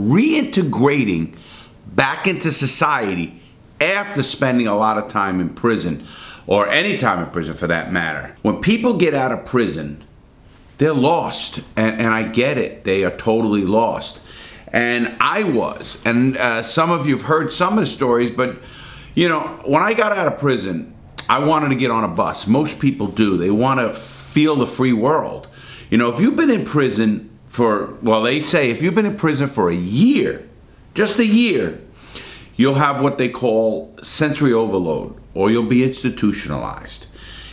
reintegrating back into society after spending a lot of time in prison or any time in prison for that matter. When people get out of prison, they're lost. And, and I get it, they are totally lost. And I was. And uh, some of you have heard some of the stories, but you know, when I got out of prison, I wanted to get on a bus. Most people do. They want to feel the free world. You know, if you've been in prison for, well, they say if you've been in prison for a year, just a year, you'll have what they call sensory overload or you'll be institutionalized.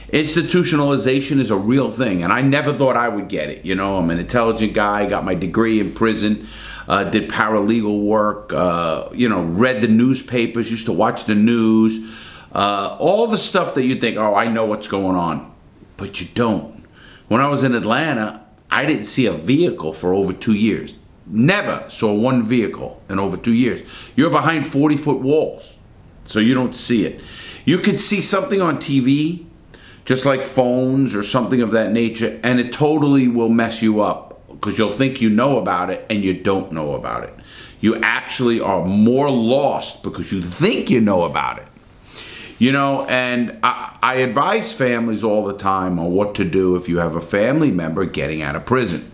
Institutionalization is a real thing, and I never thought I would get it. You know, I'm an intelligent guy, got my degree in prison, uh, did paralegal work, uh, you know, read the newspapers, used to watch the news, uh, all the stuff that you think, oh, I know what's going on, but you don't. When I was in Atlanta, I didn't see a vehicle for over two years. Never saw one vehicle in over two years. You're behind 40 foot walls, so you don't see it. You could see something on TV, just like phones or something of that nature, and it totally will mess you up because you'll think you know about it and you don't know about it. You actually are more lost because you think you know about it. You know, and I, I, advise families all the time on what to do if you have a family member getting out of prison.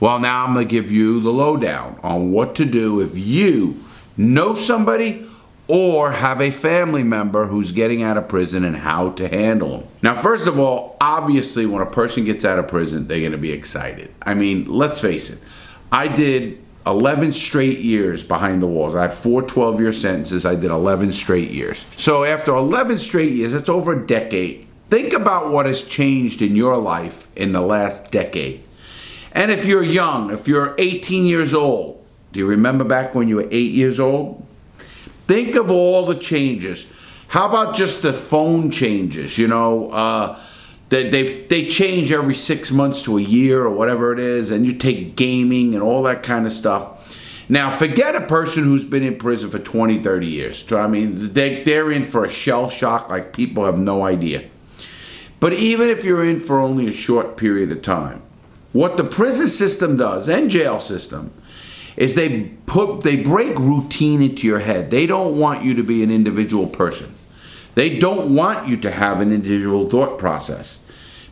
Well, now I'm going to give you the lowdown on what to do if you know somebody or have a family member who's getting out of prison and how to handle them. Now, first of all, obviously, when a person gets out of prison, they're going to be excited. I mean, let's face it. I did 11 straight years behind the walls. I had four 12 year sentences. I did 11 straight years. So, after 11 straight years, that's over a decade. Think about what has changed in your life in the last decade. And if you're young, if you're 18 years old, do you remember back when you were eight years old? Think of all the changes. How about just the phone changes? You know, uh, they they they change every six months to a year or whatever it is, and you take gaming and all that kind of stuff. Now, forget a person who's been in prison for 20, 30 years. I mean, they, they're in for a shell shock like people have no idea. But even if you're in for only a short period of time, what the prison system does and jail system is they put they break routine into your head. They don't want you to be an individual person. They don't want you to have an individual thought process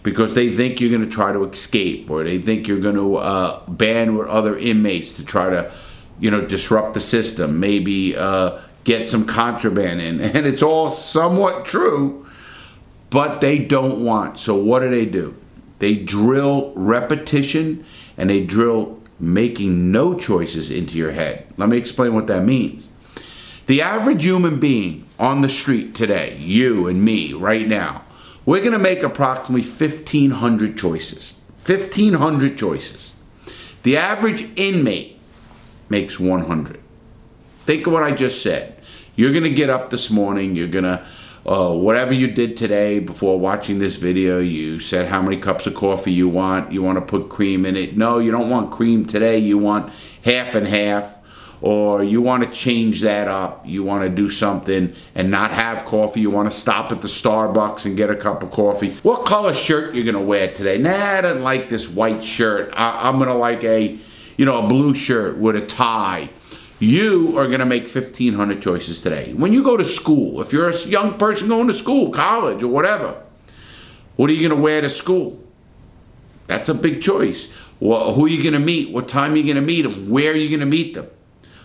because they think you're going to try to escape or they think you're going to uh, band with other inmates to try to, you know, disrupt the system, maybe uh, get some contraband in. And it's all somewhat true, but they don't want. So what do they do? They drill repetition and they drill making no choices into your head. Let me explain what that means. The average human being on the street today, you and me right now, we're going to make approximately 1,500 choices. 1,500 choices. The average inmate makes 100. Think of what I just said. You're going to get up this morning, you're going to uh, whatever you did today before watching this video, you said how many cups of coffee you want. You want to put cream in it. No, you don't want cream today. You want half and half. Or you want to change that up. You want to do something and not have coffee. You want to stop at the Starbucks and get a cup of coffee. What color shirt you're going to wear today? Nah, I don't like this white shirt. I, I'm going to like a, you know, a blue shirt with a tie you are going to make 1,500 choices today. When you go to school, if you're a young person going to school, college, or whatever, what are you going to wear to school? That's a big choice. Well, who are you going to meet? What time are you going to meet them? Where are you going to meet them?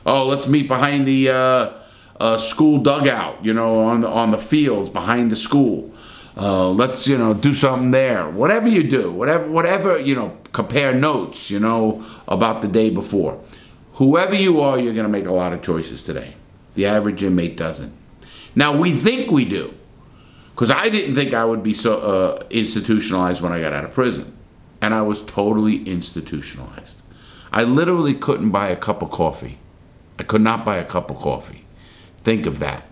Oh, let's meet behind the uh, uh, school dugout, you know, on the, on the fields behind the school. Uh, let's you know do something there. Whatever you do, whatever whatever you know, compare notes, you know, about the day before. Whoever you are, you're going to make a lot of choices today. The average inmate doesn't. Now, we think we do, because I didn't think I would be so uh, institutionalized when I got out of prison. And I was totally institutionalized. I literally couldn't buy a cup of coffee. I could not buy a cup of coffee. Think of that.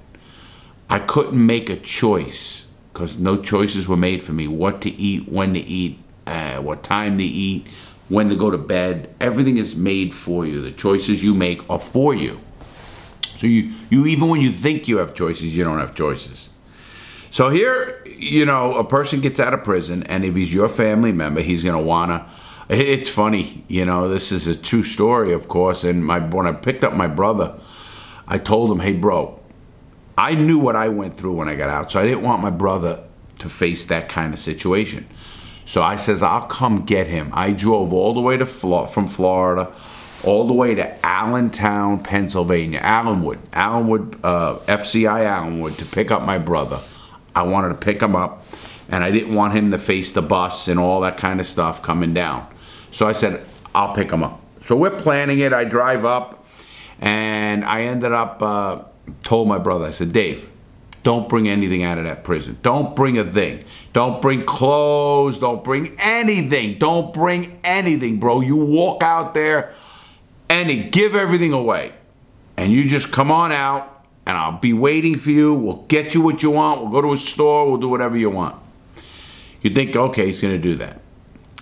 I couldn't make a choice because no choices were made for me what to eat, when to eat, uh, what time to eat, when to go to bed. Everything is made for you. The choices you make are for you. So you, you even when you think you have choices, you don't have choices. So here, you know, a person gets out of prison, and if he's your family member, he's going to want to It's funny, you know. This is a true story, of course. And my when I picked up my brother, I told him, "Hey, bro, I knew what I went through when I got out, so I didn't want my brother to face that kind of situation. So I says, I'll come get him. I drove all the way to from Florida, all the way to Allentown, Pennsylvania, Allenwood, Allenwood, uh, FCI Allenwood, to pick up my brother. I wanted to pick him up, and I didn't want him to face the bus and all that kind of stuff coming down. So I said, I'll pick him up. So we're planning it. I drive up, and I ended up. Uh, told my brother, I said, Dave, don't bring anything out of that prison. Don't bring a thing. Don't bring clothes. Don't bring anything. Don't bring anything, bro. You walk out there and give everything away. And you just come on out and I'll be waiting for you. We'll get you what you want. We'll go to a store. We'll do whatever you want. You think, okay, he's going to do that.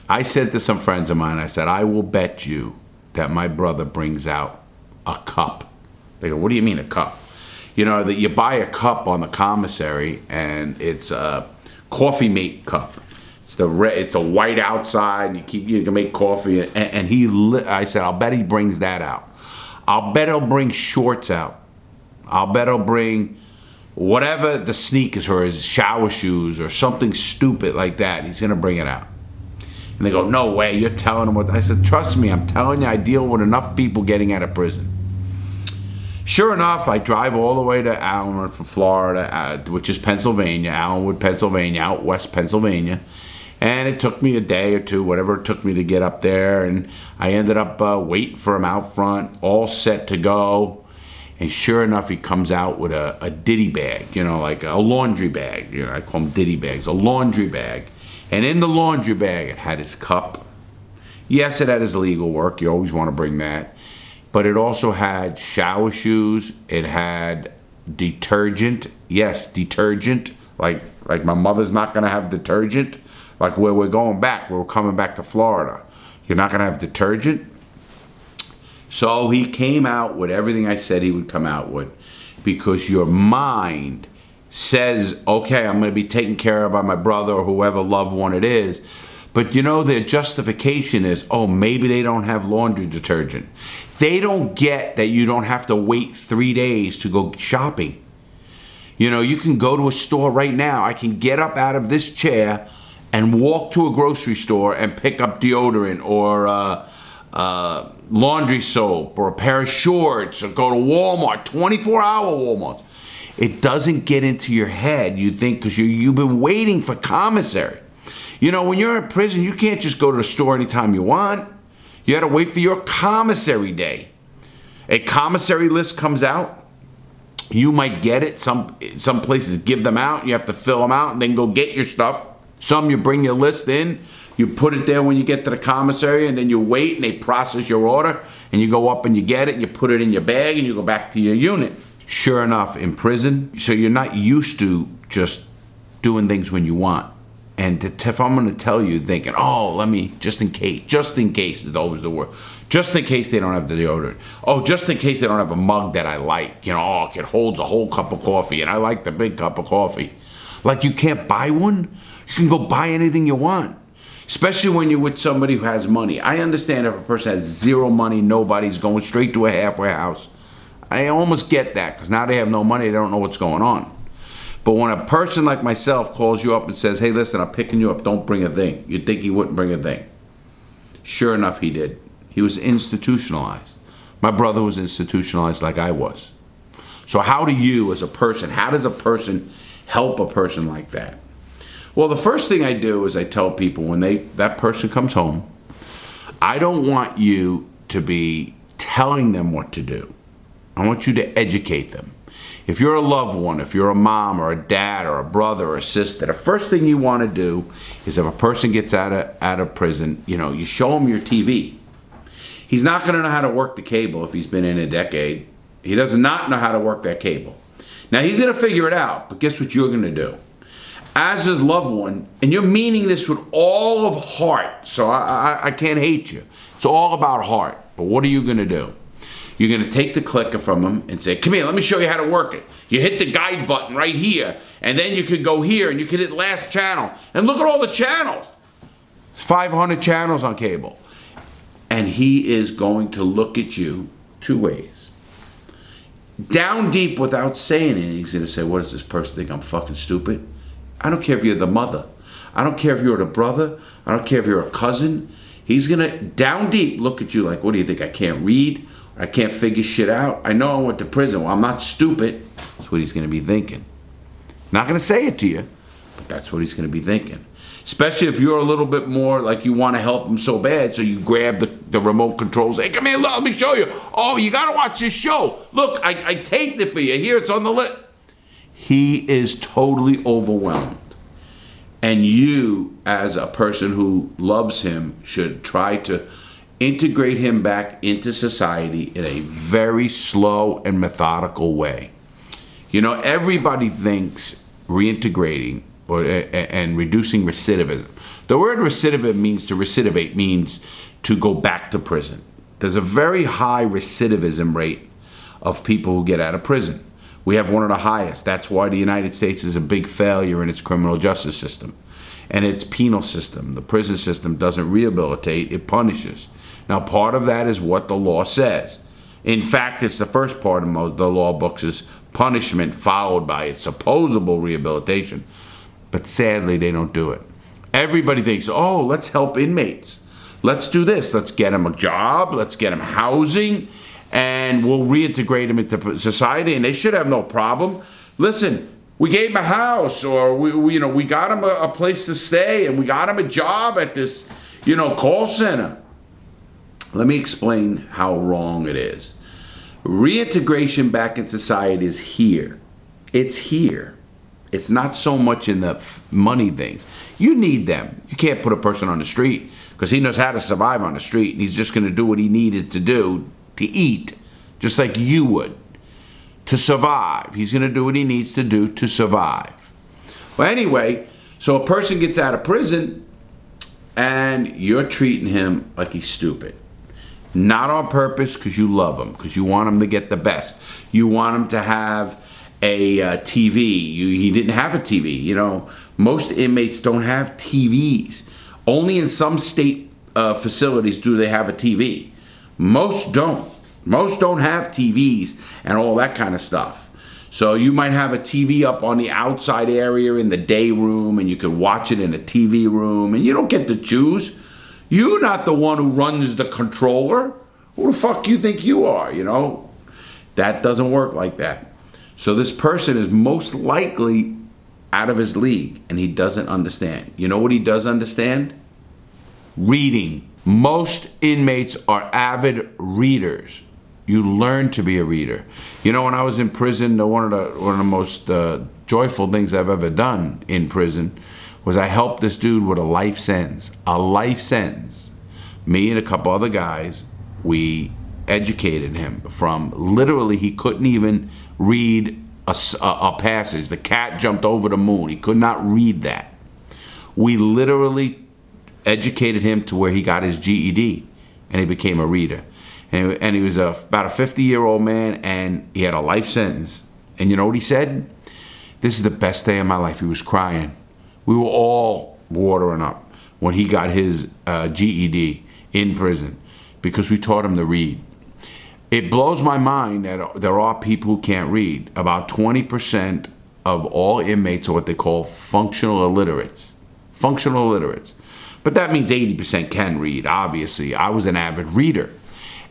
I said to some friends of mine, I said, I will bet you that my brother brings out a cup. They go, what do you mean a cup? you know that you buy a cup on the commissary and it's a coffee mate cup it's the red, it's a white outside you keep you can make coffee and, and he li- i said i'll bet he brings that out i'll bet he'll bring shorts out i'll bet he'll bring whatever the sneakers or his shower shoes or something stupid like that he's gonna bring it out and they go no way you're telling him what i said trust me i'm telling you i deal with enough people getting out of prison Sure enough, I drive all the way to Allenwood from Florida, uh, which is Pennsylvania, Allenwood, Pennsylvania, out west Pennsylvania. And it took me a day or two, whatever it took me to get up there. And I ended up uh, waiting for him out front, all set to go. And sure enough, he comes out with a, a ditty bag, you know, like a laundry bag. You know, I call them ditty bags, a laundry bag. And in the laundry bag, it had his cup. Yes, it had his legal work. You always want to bring that but it also had shower shoes. It had detergent. Yes, detergent. Like like my mother's not gonna have detergent. Like where we're going back, we're coming back to Florida. You're not gonna have detergent. So he came out with everything I said he would come out with, because your mind says, okay, I'm gonna be taken care of by my brother or whoever loved one it is. But you know, their justification is, oh, maybe they don't have laundry detergent. They don't get that you don't have to wait three days to go shopping. You know, you can go to a store right now. I can get up out of this chair and walk to a grocery store and pick up deodorant or uh, uh, laundry soap or a pair of shorts or go to Walmart, 24 hour Walmart. It doesn't get into your head. You think because you, you've been waiting for commissary. You know, when you're in prison, you can't just go to the store anytime you want. You got to wait for your commissary day. A commissary list comes out. You might get it. Some some places give them out. You have to fill them out and then go get your stuff. Some you bring your list in. You put it there when you get to the commissary and then you wait and they process your order and you go up and you get it and you put it in your bag and you go back to your unit. Sure enough, in prison, so you're not used to just doing things when you want. And to, if I'm going to tell you, thinking, oh, let me, just in case, just in case is always the word. Just in case they don't have the deodorant. Oh, just in case they don't have a mug that I like. You know, oh, it holds a whole cup of coffee, and I like the big cup of coffee. Like you can't buy one. You can go buy anything you want. Especially when you're with somebody who has money. I understand if a person has zero money, nobody's going straight to a halfway house. I almost get that because now they have no money, they don't know what's going on. But when a person like myself calls you up and says, hey, listen, I'm picking you up, don't bring a thing, you'd think he wouldn't bring a thing. Sure enough, he did. He was institutionalized. My brother was institutionalized like I was. So, how do you, as a person, how does a person help a person like that? Well, the first thing I do is I tell people when they that person comes home, I don't want you to be telling them what to do. I want you to educate them. If you're a loved one, if you're a mom or a dad or a brother or a sister, the first thing you want to do is if a person gets out of out of prison, you know, you show him your TV. He's not going to know how to work the cable if he's been in a decade. He does not know how to work that cable. Now he's going to figure it out, but guess what you're going to do? As his loved one, and you're meaning this with all of heart, so I, I, I can't hate you. It's all about heart. But what are you going to do? You're going to take the clicker from them and say, come here, let me show you how to work it. You hit the guide button right here, and then you could go here and you could hit last channel. And look at all the channels. 500 channels on cable. And he is going to look at you two ways. Down deep without saying anything, he's going to say, What does this person think? I'm fucking stupid? I don't care if you're the mother. I don't care if you're the brother. I don't care if you're a cousin. He's going to, down deep, look at you like, What do you think? I can't read? I can't figure shit out. I know I went to prison. Well, I'm not stupid. That's what he's going to be thinking. Not going to say it to you, but that's what he's going to be thinking. Especially if you're a little bit more like you want to help him so bad, so you grab the, the remote controls. Hey, come here, let me show you. Oh, you got to watch this show. Look, I, I taped it for you. Here, it's on the list. He is totally overwhelmed. And you, as a person who loves him, should try to integrate him back into society in a very slow and methodical way. You know, everybody thinks reintegrating or and reducing recidivism. The word recidivism means to recidivate means to go back to prison. There's a very high recidivism rate of people who get out of prison. We have one of the highest. That's why the United States is a big failure in its criminal justice system and its penal system. The prison system doesn't rehabilitate, it punishes. Now, part of that is what the law says. In fact, it's the first part of the law books is punishment followed by its supposable rehabilitation. But sadly, they don't do it. Everybody thinks, oh, let's help inmates. Let's do this. Let's get them a job. Let's get them housing. And we'll reintegrate them into society. And they should have no problem. Listen, we gave them a house or we, we you know, we got them a, a place to stay and we got them a job at this, you know, call center. Let me explain how wrong it is. Reintegration back in society is here. It's here. It's not so much in the money things. You need them. You can't put a person on the street because he knows how to survive on the street and he's just going to do what he needed to do to eat, just like you would to survive. He's going to do what he needs to do to survive. Well, anyway, so a person gets out of prison and you're treating him like he's stupid. Not on purpose because you love them, because you want them to get the best. You want them to have a uh, TV. You, he didn't have a TV. You know, most inmates don't have TVs. Only in some state uh, facilities do they have a TV. Most don't. Most don't have TVs and all that kind of stuff. So you might have a TV up on the outside area in the day room and you can watch it in a TV room and you don't get to choose. You're not the one who runs the controller. Who the fuck you think you are, you know? That doesn't work like that. So this person is most likely out of his league and he doesn't understand. You know what he does understand? Reading. Most inmates are avid readers. You learn to be a reader. You know, when I was in prison, one of the one of the most uh, joyful things I've ever done in prison was I helped this dude with a life sentence. A life sentence. Me and a couple other guys, we educated him from literally he couldn't even read a, a, passage. The cat jumped over the moon. He could not read that. We literally educated him to where he got his GED and he became a reader and he, and he was a, about a 50 year old man, and he had a life sentence. And you know what he said? This is the best day of my life. He was crying. We were all watering up when he got his uh, GED in prison because we taught him to read. It blows my mind that there are people who can't read. About 20% of all inmates are what they call functional illiterates. Functional illiterates. But that means 80% can read, obviously. I was an avid reader.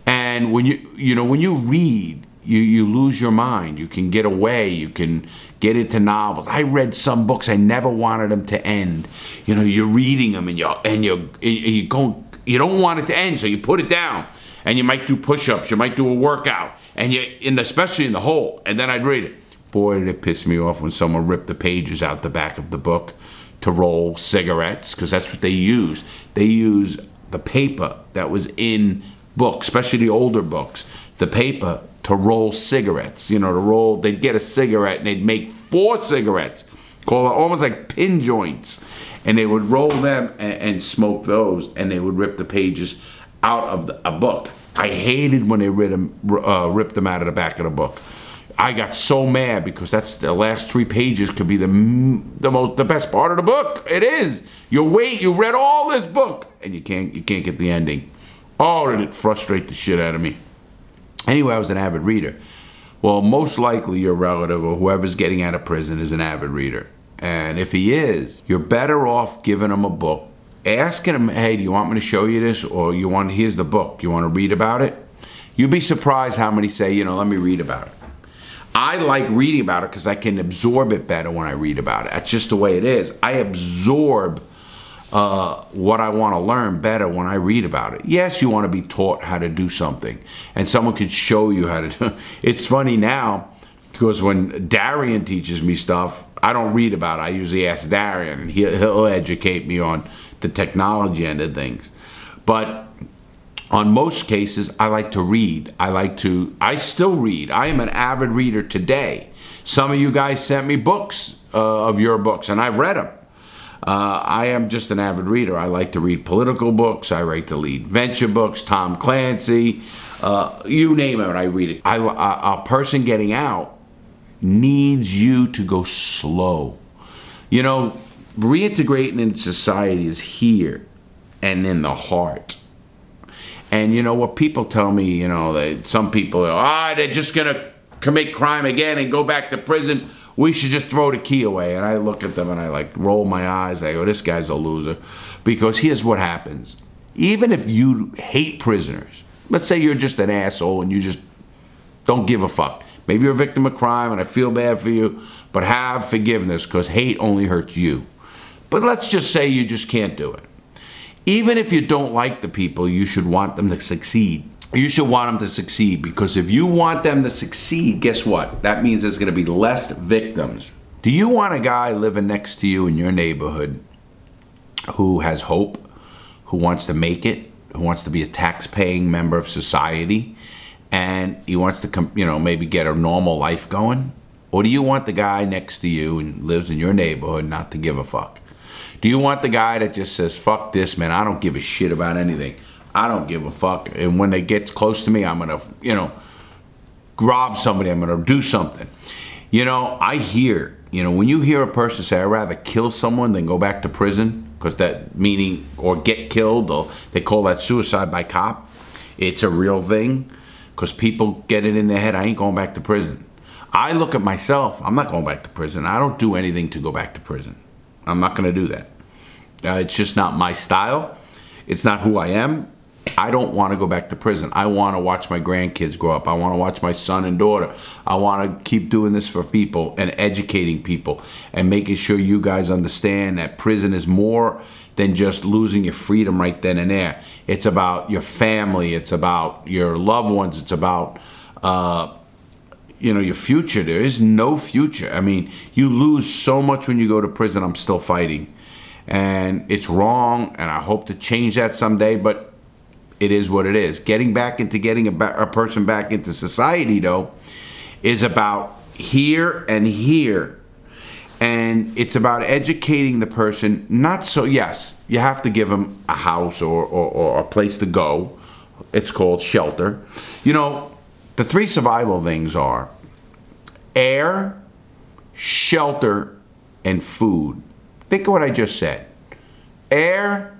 And when you you know when you read, you you lose your mind. You can get away. You can get into novels. I read some books I never wanted them to end. You know, you're reading them and you and you you go you don't want it to end, so you put it down. And you might do push-ups. You might do a workout, and you in especially in the hole. And then I'd read it. Boy, did it piss me off when someone ripped the pages out the back of the book to roll cigarettes because that's what they use. They use the paper that was in books, especially the older books, the paper to roll cigarettes. You know, to roll, they'd get a cigarette and they'd make four cigarettes, called almost like pin joints, and they would roll them and, and smoke those, and they would rip the pages out of the, a book. I hated when they them, uh, ripped them out of the back of the book. I got so mad because that's the last three pages could be the the most the best part of the book. It is. You wait, you read all this book and you can't you can't get the ending. Oh, did it frustrate the shit out of me. Anyway, I was an avid reader. Well, most likely your relative or whoever's getting out of prison is an avid reader. And if he is, you're better off giving him a book, asking him, hey, do you want me to show you this? Or you want, here's the book. You want to read about it? You'd be surprised how many say, you know, let me read about it. I like reading about it because I can absorb it better when I read about it. That's just the way it is. I absorb uh, what I want to learn better when I read about it. Yes, you want to be taught how to do something, and someone could show you how to do it. It's funny now because when Darian teaches me stuff, I don't read about it. I usually ask Darian, and he'll, he'll educate me on the technology end of things. But on most cases, I like to read. I like to, I still read. I am an avid reader today. Some of you guys sent me books uh, of your books, and I've read them. Uh, I am just an avid reader. I like to read political books. I like to read venture books, Tom Clancy, uh, you name it, I read it. I, a, a person getting out needs you to go slow. You know, reintegrating into society is here and in the heart. And you know what people tell me, you know, that some people are, ah, they're just gonna commit crime again and go back to prison. We should just throw the key away. And I look at them and I like roll my eyes. I go, this guy's a loser. Because here's what happens. Even if you hate prisoners, let's say you're just an asshole and you just don't give a fuck. Maybe you're a victim of crime and I feel bad for you, but have forgiveness because hate only hurts you. But let's just say you just can't do it. Even if you don't like the people, you should want them to succeed. You should want them to succeed because if you want them to succeed, guess what? That means there's going to be less victims. Do you want a guy living next to you in your neighborhood who has hope, who wants to make it, who wants to be a tax-paying member of society, and he wants to, you know, maybe get a normal life going? Or do you want the guy next to you and lives in your neighborhood not to give a fuck? Do you want the guy that just says, fuck this, man, I don't give a shit about anything. I don't give a fuck. And when they get close to me, I'm gonna, you know, rob somebody, I'm gonna do something. You know, I hear, you know, when you hear a person say, I'd rather kill someone than go back to prison, because that meaning, or get killed, or they call that suicide by cop. It's a real thing, because people get it in their head, I ain't going back to prison. I look at myself, I'm not going back to prison. I don't do anything to go back to prison. I'm not going to do that. Uh, it's just not my style. It's not who I am. I don't want to go back to prison. I want to watch my grandkids grow up. I want to watch my son and daughter. I want to keep doing this for people and educating people and making sure you guys understand that prison is more than just losing your freedom right then and there. It's about your family. It's about your loved ones. It's about, uh, you know, your future. There is no future. I mean, you lose so much when you go to prison. I'm still fighting and it's wrong and i hope to change that someday but it is what it is. Getting back into getting a, a person back into society though is about here and here. And it's about educating the person not so yes you have to give them a house or, or, or a place to go. It's called shelter. You know the three survival things are air shelter and food. Think of what I just said. Air,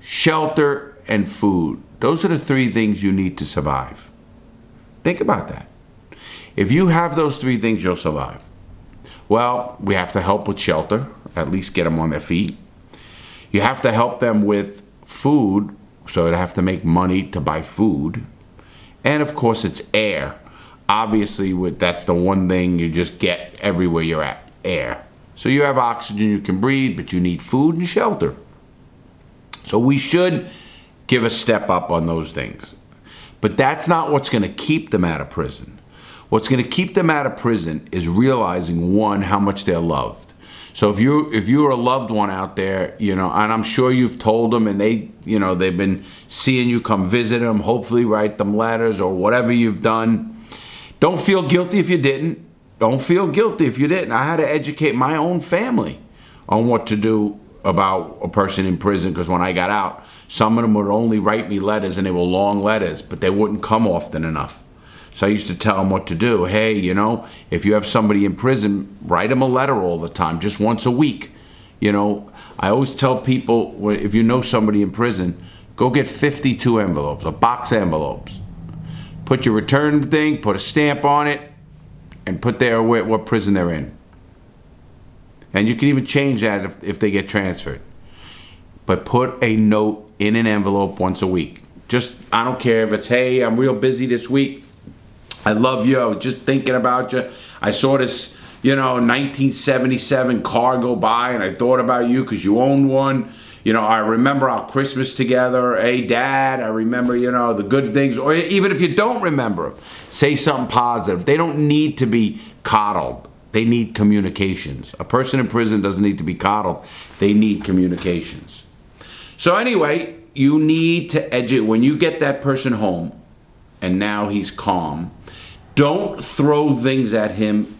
shelter, and food. Those are the three things you need to survive. Think about that. If you have those three things, you'll survive. Well, we have to help with shelter, at least get them on their feet. You have to help them with food, so they have to make money to buy food. And of course, it's air. Obviously, that's the one thing you just get everywhere you're at air. So you have oxygen, you can breathe, but you need food and shelter. So we should give a step up on those things. But that's not what's going to keep them out of prison. What's going to keep them out of prison is realizing one how much they're loved. So if you if you're a loved one out there, you know, and I'm sure you've told them and they, you know, they've been seeing you come visit them, hopefully write them letters or whatever you've done. Don't feel guilty if you didn't. Don't feel guilty if you didn't. I had to educate my own family on what to do about a person in prison because when I got out, some of them would only write me letters and they were long letters, but they wouldn't come often enough. So I used to tell them what to do. Hey, you know, if you have somebody in prison, write them a letter all the time, just once a week. You know, I always tell people if you know somebody in prison, go get 52 envelopes, a box envelopes. Put your return thing, put a stamp on it, and put there what prison they're in. And you can even change that if, if they get transferred. But put a note in an envelope once a week. Just, I don't care if it's, hey, I'm real busy this week. I love you. I was just thinking about you. I saw this, you know, 1977 car go by and I thought about you because you owned one. You know, I remember our Christmas together. Hey, Dad, I remember, you know, the good things. Or even if you don't remember them, say something positive. They don't need to be coddled. They need communications. A person in prison doesn't need to be coddled. They need communications. So anyway, you need to educate. When you get that person home, and now he's calm, don't throw things at him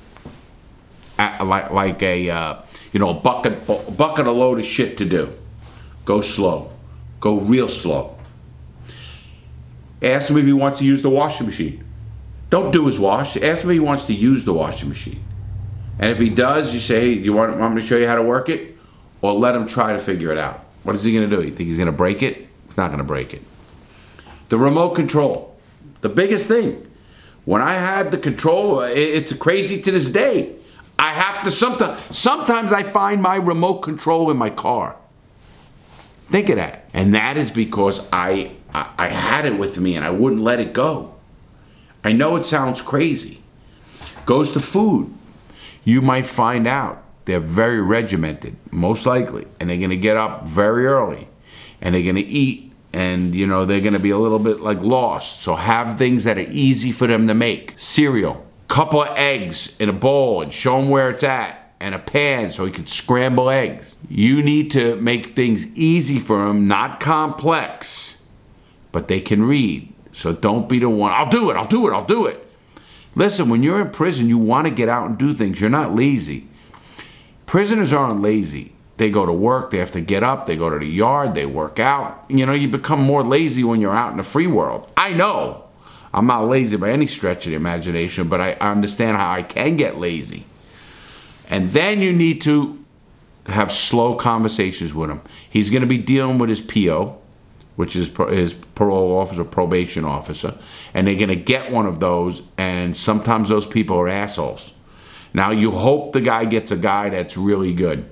at, like, like a uh, you know a bucket a bucket a load of shit to do. Go slow. Go real slow. Ask him if he wants to use the washing machine. Don't do his wash. Ask him if he wants to use the washing machine. And if he does, you say, hey, you want, want me to show you how to work it? Or let him try to figure it out. What is he going to do? You think he's going to break it? He's not going to break it. The remote control. The biggest thing. When I had the control, it's crazy to this day. I have to sometimes, sometimes I find my remote control in my car. Think of that. And that is because I, I, I had it with me and I wouldn't let it go. I know it sounds crazy. Goes to food. You might find out they're very regimented, most likely, and they're going to get up very early and they're going to eat and you know they're going to be a little bit like lost so have things that are easy for them to make cereal couple of eggs in a bowl and show them where it's at and a pan so he can scramble eggs. You need to make things easy for them, not complex, but they can read. So don't be the one, I'll do it, I'll do it, I'll do it. Listen, when you're in prison, you want to get out and do things. You're not lazy. Prisoners aren't lazy. They go to work, they have to get up, they go to the yard, they work out. You know, you become more lazy when you're out in the free world. I know. I'm not lazy by any stretch of the imagination, but I understand how I can get lazy. And then you need to have slow conversations with him. He's going to be dealing with his PO, which is his parole officer, probation officer, and they're going to get one of those. And sometimes those people are assholes. Now you hope the guy gets a guy that's really good.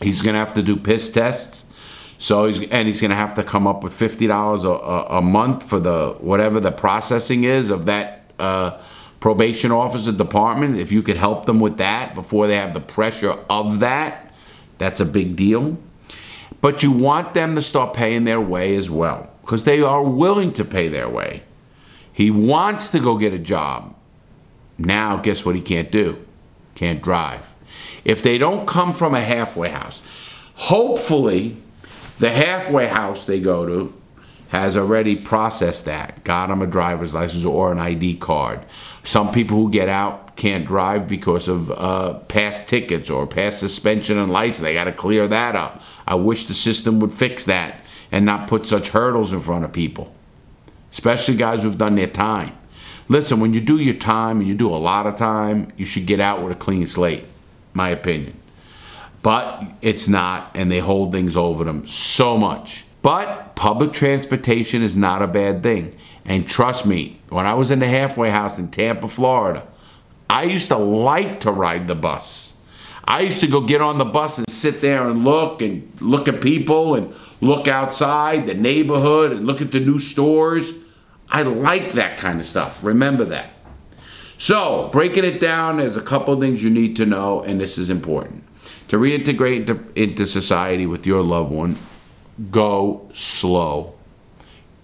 He's going to have to do piss tests. So he's and he's going to have to come up with fifty dollars a, a month for the whatever the processing is of that. Uh, probation officer department, if you could help them with that before they have the pressure of that, that's a big deal. But you want them to start paying their way as well because they are willing to pay their way. He wants to go get a job. Now, guess what he can't do? Can't drive. If they don't come from a halfway house, hopefully the halfway house they go to has already processed that, got them a driver's license or an ID card. Some people who get out can't drive because of uh, past tickets or past suspension and license. They got to clear that up. I wish the system would fix that and not put such hurdles in front of people, especially guys who've done their time. Listen, when you do your time and you do a lot of time, you should get out with a clean slate, my opinion. But it's not, and they hold things over them so much. But public transportation is not a bad thing. And trust me, when I was in the halfway house in Tampa, Florida, I used to like to ride the bus. I used to go get on the bus and sit there and look and look at people and look outside the neighborhood and look at the new stores. I like that kind of stuff. Remember that. So, breaking it down, there's a couple things you need to know, and this is important. To reintegrate into, into society with your loved one, go slow.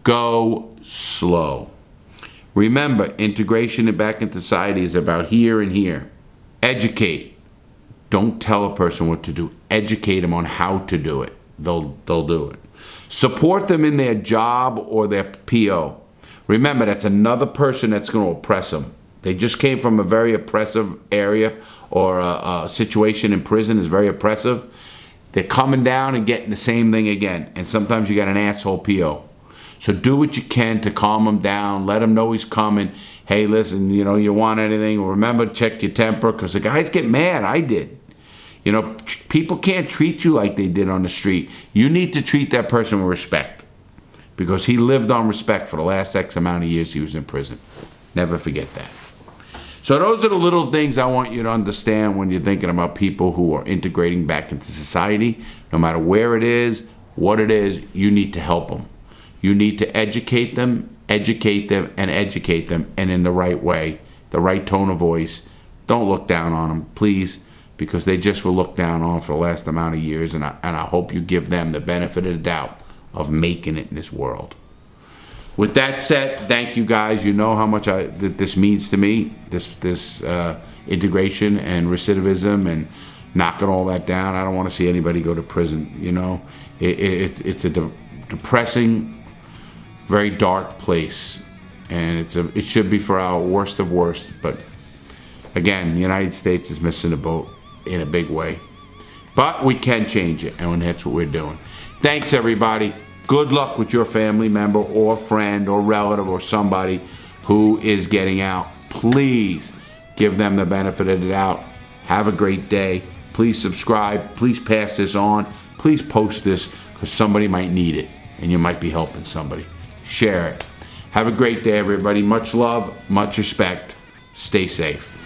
Go slow. Remember, integration back into society is about here and here. Educate. Don't tell a person what to do. Educate them on how to do it. They'll they'll do it. Support them in their job or their PO. Remember, that's another person that's going to oppress them. They just came from a very oppressive area or a, a situation in prison is very oppressive. They're coming down and getting the same thing again. And sometimes you got an asshole PO. So do what you can to calm him down. Let him know he's coming. Hey, listen, you know, you want anything, remember, check your temper, because the guys get mad. I did. You know, people can't treat you like they did on the street. You need to treat that person with respect because he lived on respect for the last X amount of years he was in prison. Never forget that. So those are the little things I want you to understand when you're thinking about people who are integrating back into society. No matter where it is, what it is, you need to help them. You need to educate them, educate them, and educate them, and in the right way, the right tone of voice. Don't look down on them, please, because they just were looked down on for the last amount of years, and I, and I hope you give them the benefit of the doubt of making it in this world. With that said, thank you guys. You know how much I, this means to me. This this uh, integration and recidivism and knocking all that down. I don't want to see anybody go to prison. You know, it, it, it's it's a de- depressing, very dark place, and it's a it should be for our worst of worst. But again, the United States is missing a boat in a big way. But we can change it, and that's what we're doing. Thanks, everybody. Good luck with your family member or friend or relative or somebody who is getting out. Please give them the benefit of the doubt. Have a great day. Please subscribe. Please pass this on. Please post this because somebody might need it and you might be helping somebody. Share it. Have a great day, everybody. Much love, much respect. Stay safe.